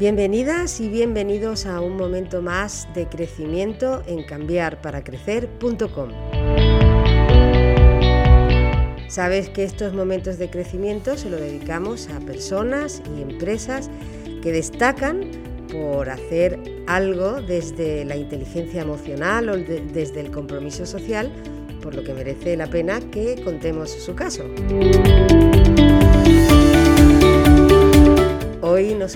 Bienvenidas y bienvenidos a un momento más de crecimiento en cambiarparacrecer.com. Sabes que estos momentos de crecimiento se lo dedicamos a personas y empresas que destacan por hacer algo desde la inteligencia emocional o desde el compromiso social, por lo que merece la pena que contemos su caso.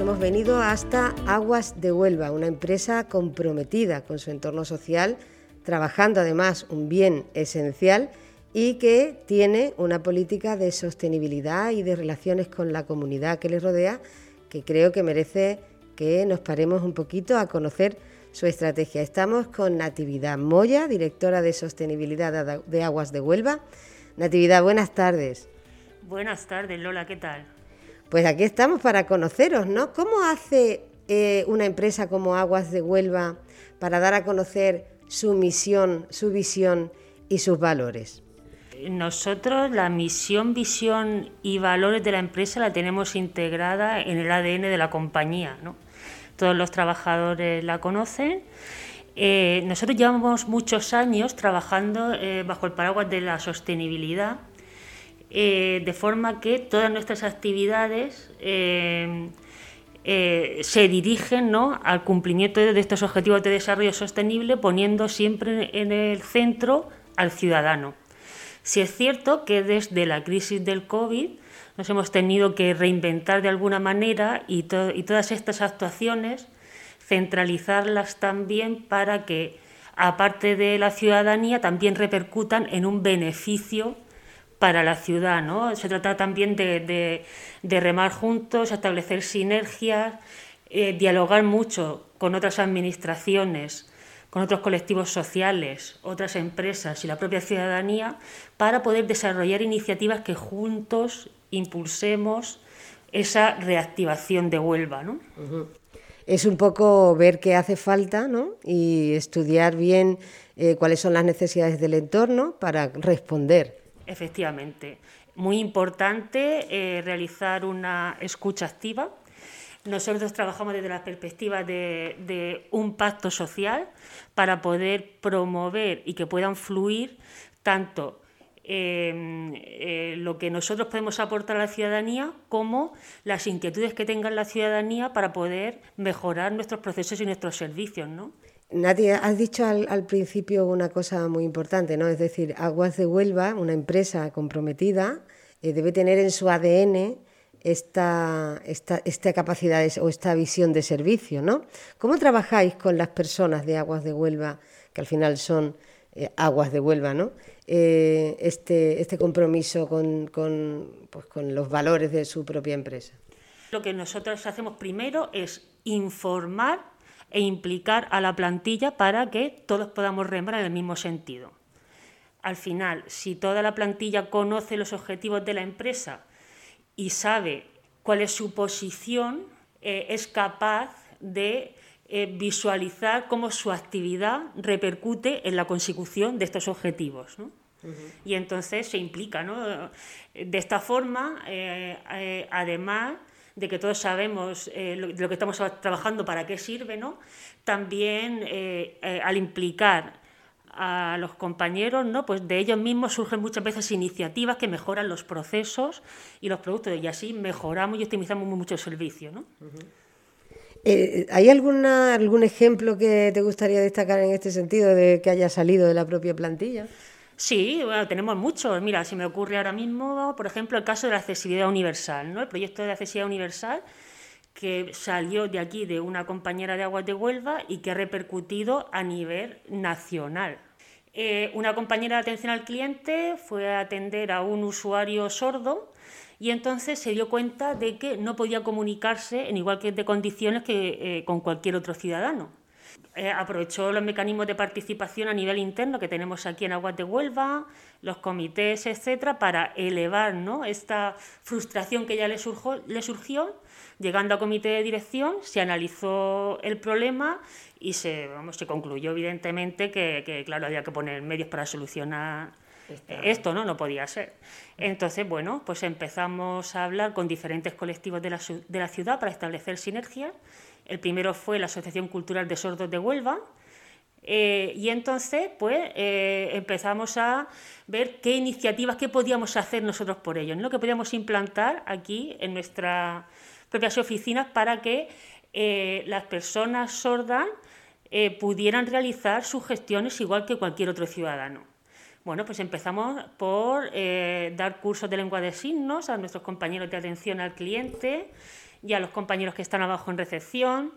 Hemos venido hasta Aguas de Huelva, una empresa comprometida con su entorno social, trabajando además un bien esencial y que tiene una política de sostenibilidad y de relaciones con la comunidad que le rodea que creo que merece que nos paremos un poquito a conocer su estrategia. Estamos con Natividad Moya, directora de sostenibilidad de Aguas de Huelva. Natividad, buenas tardes. Buenas tardes, Lola, ¿qué tal? Pues aquí estamos para conoceros, ¿no? ¿Cómo hace eh, una empresa como Aguas de Huelva para dar a conocer su misión, su visión y sus valores? Nosotros la misión, visión y valores de la empresa la tenemos integrada en el ADN de la compañía. ¿no? Todos los trabajadores la conocen. Eh, nosotros llevamos muchos años trabajando eh, bajo el paraguas de la sostenibilidad eh, de forma que todas nuestras actividades eh, eh, se dirigen al cumplimiento de estos objetivos de desarrollo sostenible, poniendo siempre en el centro al ciudadano. Si es cierto que desde la crisis del COVID nos hemos tenido que reinventar de alguna manera y, y todas estas actuaciones centralizarlas también para que, aparte de la ciudadanía, también repercutan en un beneficio para la ciudad. ¿no? Se trata también de, remar juntos, establecer sinergias, eh, dialogar mucho con otras administraciones, con otros colectivos sociales, otras empresas y la propia ciudadanía para poder desarrollar iniciativas que juntos impulsemos esa reactivación de Huelva. ¿no? Es un poco ver qué hace falta ¿no? y estudiar bien eh, cuáles son las necesidades del entorno para responder Efectivamente. Muy importante eh, realizar una escucha activa. Nosotros trabajamos desde la perspectiva de, un pacto social para poder promover y que puedan fluir tanto em, eh, lo que nosotros podemos aportar a la ciudadanía como las inquietudes que tenga la ciudadanía para poder mejorar nuestros procesos y nuestros servicios. ¿no? Nadia, has dicho al, principio una cosa muy importante, ¿no? Es decir, Aguas de Huelva, una empresa comprometida, eh, debe tener en su ADN esta, esta, capacidad o esta visión de servicio, ¿no? ¿Cómo trabajáis con las personas de Aguas de Huelva, que al final son eh, Aguas de Huelva, ¿no? Eh, este, este compromiso con, con, pues, con los valores de su propia empresa. Lo que nosotros hacemos primero es informar e implicar a la plantilla para que todos podamos remar en el mismo sentido. Al final, si toda la plantilla conoce los objetivos de la empresa y sabe cuál es su posición, eh, es capaz de eh, visualizar cómo su actividad repercute en la consecución de estos objetivos. Y entonces se implica. ¿no? De esta forma, eh, además, de que todos sabemos eh, lo, de lo que estamos trabajando, para qué sirve, ¿no? También eh, eh, al implicar a los compañeros, ¿no? Pues de ellos mismos surgen muchas veces iniciativas que mejoran los procesos y los productos y así mejoramos y optimizamos mucho el servicio, ¿no? ¿Hay alguna, algún ejemplo que te gustaría destacar en este sentido de que haya salido de la propia plantilla? Sí, bueno, tenemos muchos. Mira, si me ocurre ahora mismo, por ejemplo, el caso de la accesibilidad universal, ¿no? El proyecto de accesibilidad universal que salió de aquí de una compañera de Aguas de Huelva y que ha repercutido a nivel nacional. Eh, una compañera de atención al cliente fue a atender a un usuario sordo y entonces se dio cuenta de que no podía comunicarse en igual que de condiciones que eh, con cualquier otro ciudadano. Eh, aprovechó los mecanismos de participación a nivel interno que tenemos aquí en Aguas de Huelva, los comités, etcétera, para elevar ¿no? esta frustración que ya le, le surgió. Llegando a comité de dirección, se analizó el problema y se, vamos, se concluyó evidentemente que, claro, había que poner medios para solucionar Esto no, no podía ser. Entonces, bueno, pues empezamos a hablar con diferentes colectivos de la, de la ciudad para establecer sinergias. El primero fue la Asociación Cultural de Sordos de Huelva, eh, y entonces, pues, eh, empezamos a ver qué iniciativas, qué podíamos hacer nosotros por ellos, ¿no? que podíamos implantar aquí en nuestras propias oficinas para que eh, las personas sordas pudieran realizar sus gestiones igual que cualquier otro ciudadano. Bueno, pues empezamos por dar cursos de lengua de signos a nuestros compañeros de atención al cliente y a los compañeros que están abajo en recepción.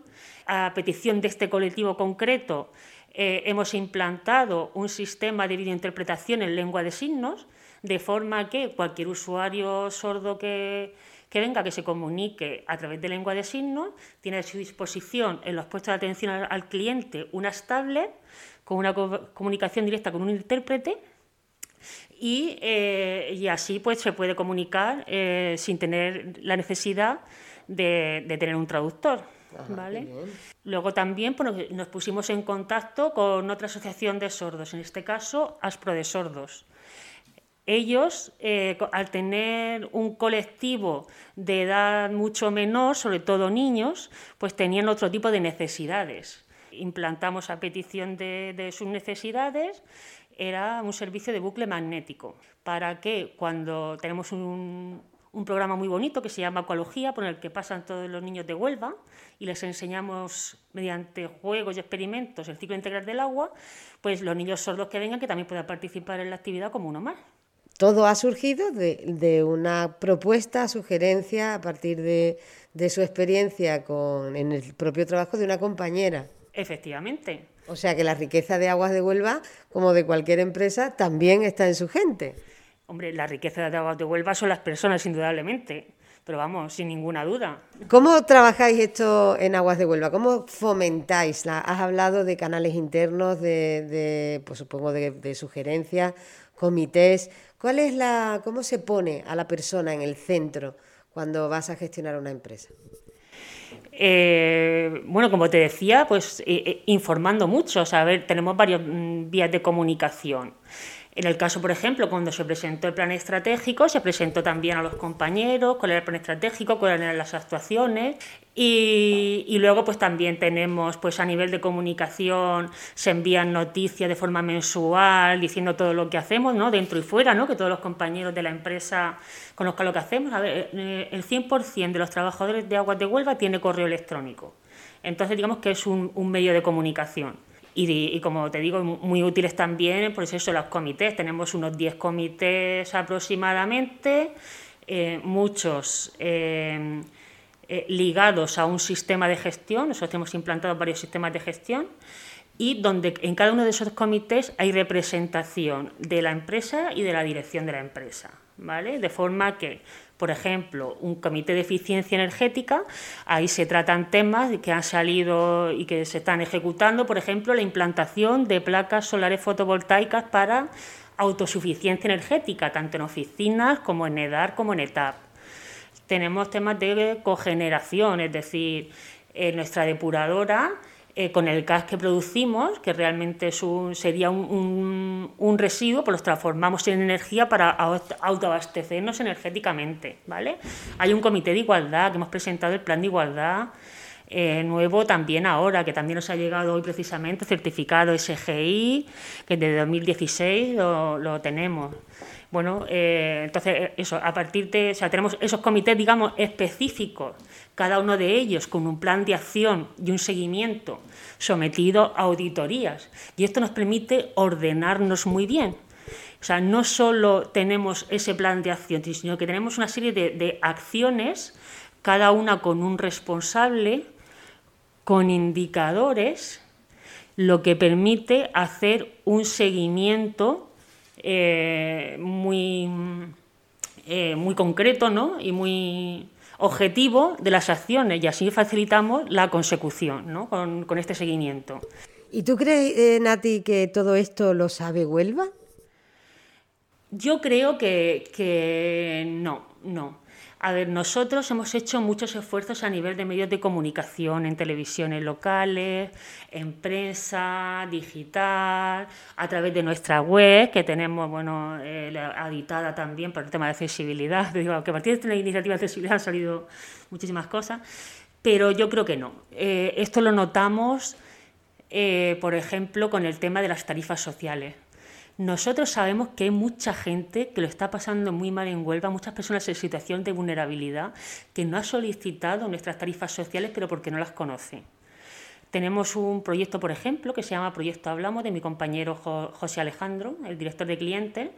A petición de este colectivo concreto, eh, hemos implantado un sistema de videointerpretación en lengua de signos, de forma que cualquier usuario sordo que, venga, que se comunique a través de lengua de signos, tiene a su disposición en los puestos de atención al, cliente unas tablets con una comunicación directa con un intérprete y, eh, así pues se puede comunicar eh, sin tener la necesidad de tener un traductor. Luego también pues, nos pusimos en contacto con otra asociación de sordos, en este caso Aspro de Sordos. Ellos, eh, al tener un colectivo de edad mucho menor, sobre todo niños, pues tenían otro tipo de necesidades. Implantamos a petición de sus necesidades era un servicio de bucle magnético, para que cuando tenemos un, un programa muy bonito que se llama Ecología, por el que pasan todos los niños de Huelva y les enseñamos mediante juegos y experimentos el ciclo integral del agua, pues los niños sordos que vengan que también puedan participar en la actividad como uno más. Todo ha surgido de, una propuesta, sugerencia, a partir de, su experiencia con, en el propio trabajo de una compañera. Efectivamente. O sea que la riqueza de aguas de Huelva, como de cualquier empresa, también está en su gente. Hombre, la riqueza de Aguas de Huelva son las personas, indudablemente, pero vamos, sin ninguna duda. ¿Cómo trabajáis esto en Aguas de Huelva? ¿Cómo fomentáis? has hablado de canales internos, de, pues supongo, de, sugerencias, comités. ¿Cuál es la, ¿Cómo se pone a la persona en el centro cuando vas a gestionar una empresa? Eh, bueno, como te decía, pues eh, eh, informando mucho. O sea, a ver, tenemos varias mm, vías de comunicación. En el caso, por ejemplo, cuando se presentó el plan estratégico, se presentó también a los compañeros cuál era el plan estratégico, cuáles eran las actuaciones y, luego pues también tenemos pues a nivel de comunicación se envían noticias de forma mensual diciendo todo lo que hacemos, ¿no? dentro y fuera, ¿no? que todos los compañeros de la empresa conozcan lo que hacemos. A ver, eh, el 100% de los trabajadores de Aguas de Huelva tiene correo electrónico. Entonces digamos que es un medio de comunicación. Y, como te digo, muy útiles también, por eso los comités. Tenemos unos 10 comités aproximadamente, eh, muchos eh, eh, ligados a un sistema de gestión. Nosotros hemos implantado varios sistemas de gestión y donde en cada uno de esos comités hay representación de la empresa y de la dirección de la empresa. ¿Vale? De forma que por ejemplo, un comité de eficiencia energética, ahí se tratan temas que han salido y que se están ejecutando, por ejemplo, la implantación de placas solares fotovoltaicas para autosuficiencia energética, tanto en oficinas como en EDAR como en ETAP. Tenemos temas de cogeneración, es decir, en nuestra depuradora eh, con el gas que producimos, que realmente es sería un, un, residuo, pues los transformamos en energía para autoabastecernos energéticamente. ¿vale? Hay un comité de igualdad, que hemos presentado el plan de igualdad eh, nuevo también ahora, que también nos ha llegado hoy precisamente, certificado SGI, que desde 2016 lo, lo tenemos. Bueno, eh, entonces eso, a partir de, o sea, tenemos esos comités, digamos, específicos cada uno de ellos con un plan de acción y un seguimiento sometido a auditorías. Y esto nos permite ordenarnos muy bien. O sea, no solo tenemos ese plan de acción, sino que tenemos una serie de, acciones, cada una con un responsable, con indicadores, lo que permite hacer un seguimiento eh, muy, eh, muy concreto ¿no? y muy, objetivo de las acciones y así facilitamos la consecución ¿no? con, este seguimiento. ¿Y tú crees, eh, Nati, que todo esto lo sabe Huelva? Yo creo que, no. no. A ver, nosotros hemos hecho muchos esfuerzos a nivel de medios de comunicación, en televisiones locales, en prensa, digital, a través de nuestra web, que tenemos, bueno, eh, editada también por el tema de accesibilidad. Digo, que a partir de esta iniciativa de accesibilidad han salido muchísimas cosas, pero yo creo que no. Eh, esto lo notamos, eh, por ejemplo, con el tema de las tarifas sociales nosotros sabemos que hay mucha gente que lo está pasando muy mal en Huelva, muchas personas en situación de vulnerabilidad que no ha solicitado nuestras tarifas sociales, pero porque no las conoce. Tenemos un proyecto, por ejemplo, que se llama Proyecto Hablamos, de mi compañero José Alejandro, el director de clientes,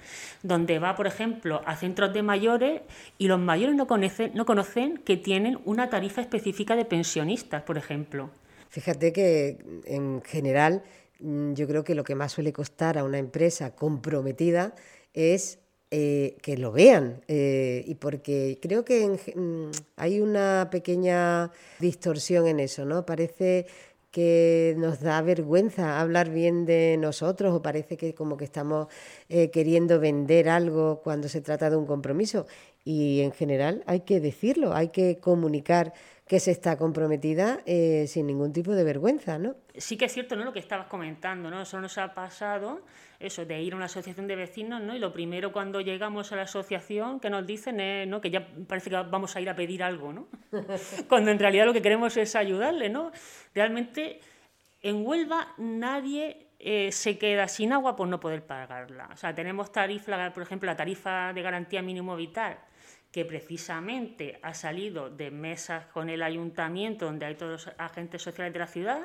donde va, por ejemplo, a centros de mayores y los mayores no conocen, no conocen que tienen una tarifa específica de pensionistas, por ejemplo. Fíjate que en general yo creo que lo que más suele costar a una empresa comprometida es eh, que lo vean. Eh, y porque creo que mm, hay una pequeña distorsión en eso, ¿no? Parece que nos da vergüenza hablar bien de nosotros o parece que como que estamos eh, queriendo vender algo cuando se trata de un compromiso. Y en general hay que decirlo, hay que comunicar que se está comprometida eh, sin ningún tipo de vergüenza, ¿no? Sí que es cierto, ¿no? Lo que estabas comentando, ¿no? Eso nos ha pasado, eso de ir a una asociación de vecinos, ¿no? Y lo primero cuando llegamos a la asociación que nos dicen es, ¿no? Que ya parece que vamos a ir a pedir algo, ¿no? cuando en realidad lo que queremos es ayudarle, ¿no? Realmente en Huelva nadie eh, se queda sin agua por no poder pagarla. O sea, tenemos tarifa, por ejemplo, la tarifa de garantía mínimo vital que precisamente ha salido de mesas con el ayuntamiento, donde hay todos los agentes sociales de la ciudad,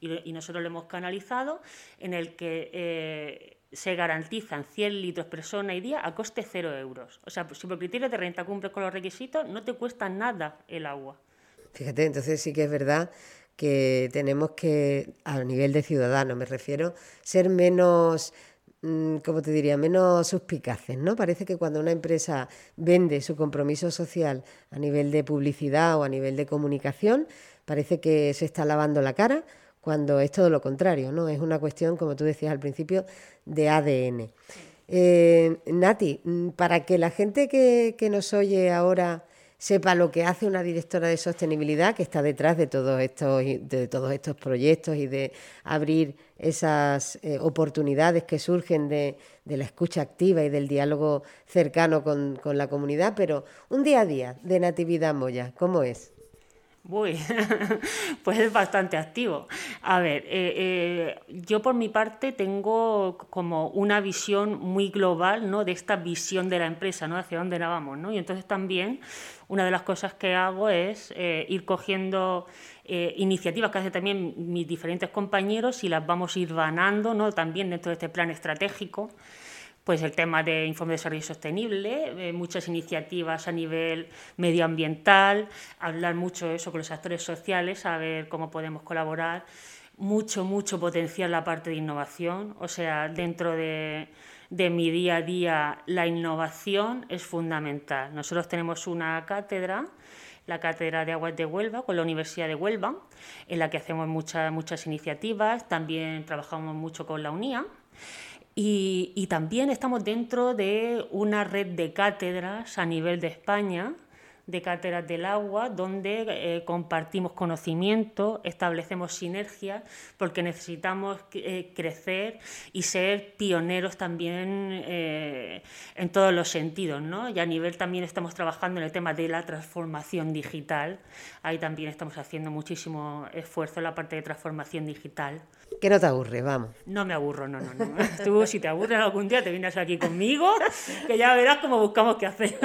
y, nosotros lo hemos canalizado, en el que eh, se garantizan 100 litros persona y día a coste cero euros. O sea, si por criterios de renta cumples con los requisitos, no te cuesta nada el agua. Fíjate, entonces sí que es verdad que tenemos que, a nivel de ciudadano me refiero, ser menos como te diría, menos suspicaces, ¿no? Parece que cuando una empresa vende su compromiso social a nivel de publicidad o a nivel de comunicación, parece que se está lavando la cara, cuando es todo lo contrario, ¿no? Es una cuestión, como tú decías al principio, de ADN. Eh, Nati, mm, para que la gente que, que nos oye ahora sepa lo que hace una directora de sostenibilidad que está detrás de todos estos, de todos estos proyectos y de abrir esas eh, oportunidades que surgen de, la escucha activa y del diálogo cercano con, con la comunidad, pero un día a día de Natividad Moya, ¿cómo es? Uy, pues es bastante activo. A ver, eh, eh, yo por mi parte tengo como una visión muy global, ¿no? De esta visión de la empresa, ¿no? Hacia dónde la vamos, ¿no? Y entonces también una de las cosas que hago es eh, ir cogiendo iniciativas que hacen también mis diferentes compañeros y las vamos a ir ganando, ¿no? También dentro de este plan estratégico pues el tema de informe de desarrollo sostenible, eh, muchas iniciativas a nivel medioambiental, hablar mucho eso con los actores sociales, a ver cómo podemos colaborar, mucho, mucho potenciar la parte de innovación, o sea, dentro de, de mi día a día la innovación es fundamental. Nosotros tenemos una cátedra la Cátedra de Aguas de Huelva con la Universidad de Huelva, en la que hacemos muchas, muchas iniciativas, también trabajamos mucho con la UNIA y, también estamos dentro de una red de cátedras a nivel de España, de cátedras del agua, donde eh, compartimos conocimiento, establecemos sinergias, porque necesitamos eh, crecer y ser pioneros también eh, en todos los sentidos. ¿no? Y a nivel también estamos trabajando en el tema de la transformación digital. Ahí también estamos haciendo muchísimo esfuerzo en la parte de transformación digital. Que no te aburre, vamos. No me aburro, no, no, no. Tú si te aburres algún día te vienes aquí conmigo, que ya verás cómo buscamos qué hacer.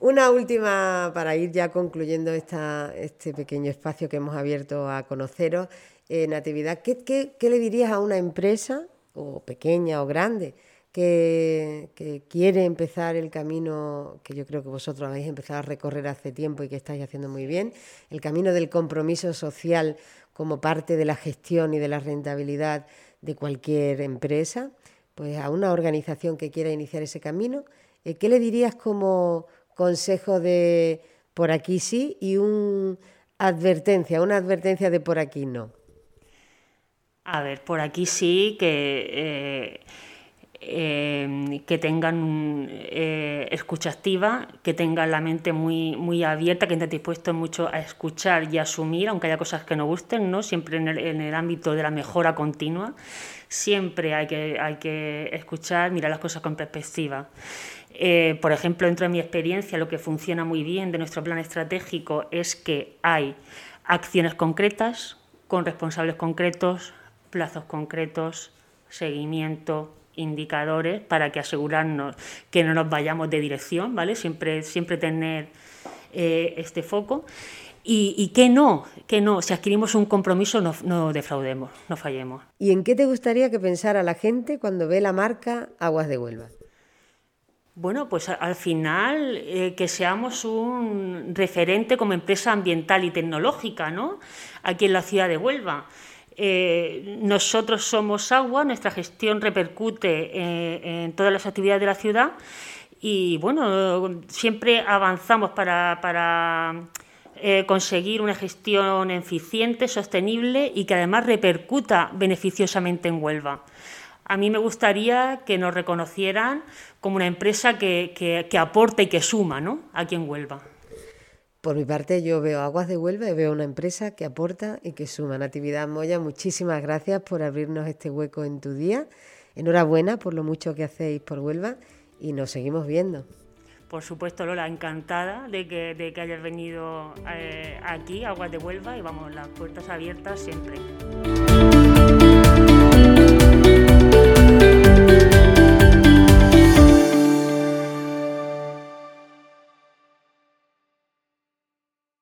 Una última para ir ya concluyendo esta, este pequeño espacio que hemos abierto a conoceros. Eh, Natividad, ¿qué, ¿qué, le dirías a una empresa, o pequeña o grande, que, que, quiere empezar el camino que yo creo que vosotros habéis empezado a recorrer hace tiempo y que estáis haciendo muy bien, el camino del compromiso social como parte de la gestión y de la rentabilidad de cualquier empresa, pues a una organización que quiera iniciar ese camino, eh, ¿qué le dirías como consejo de por aquí sí y una advertencia, una advertencia de por aquí no? A ver, por aquí sí que... Eh, eh, que tengan eh, escucha activa, que tengan la mente muy, muy abierta, que estén dispuestos mucho a escuchar y asumir, aunque haya cosas que no gusten, ¿no? siempre en el, en el ámbito de la mejora continua, siempre hay que, hay que escuchar, mirar las cosas con perspectiva. Eh, por ejemplo, dentro de mi experiencia, lo que funciona muy bien de nuestro plan estratégico es que hay acciones concretas, con responsables concretos, plazos concretos, seguimiento, indicadores para que asegurarnos que no nos vayamos de dirección, ¿vale? Siempre, siempre tener eh, este foco. Y, que no, que no, si adquirimos un compromiso no, no, defraudemos, no fallemos. ¿Y en qué te gustaría que pensara la gente cuando ve la marca Aguas de Huelva? Bueno, pues al final eh, que seamos un referente como empresa ambiental y tecnológica, ¿no? Aquí en la ciudad de Huelva. Eh, nosotros somos agua, nuestra gestión repercute eh, en todas las actividades de la ciudad y bueno, siempre avanzamos para, eh, conseguir una gestión eficiente, sostenible y que además repercuta beneficiosamente en Huelva. A mí me gustaría que nos reconocieran como una empresa que, que, aporta y que suma ¿no? aquí en Huelva. Por mi parte, yo veo Aguas de Huelva y veo una empresa que aporta y que suma. Natividad Moya, muchísimas gracias por abrirnos este hueco en tu día. Enhorabuena por lo mucho que hacéis por Huelva y nos seguimos viendo. Por supuesto, Lola, encantada de que, hayas venido eh, aquí, Aguas de Huelva, y vamos, las puertas abiertas siempre.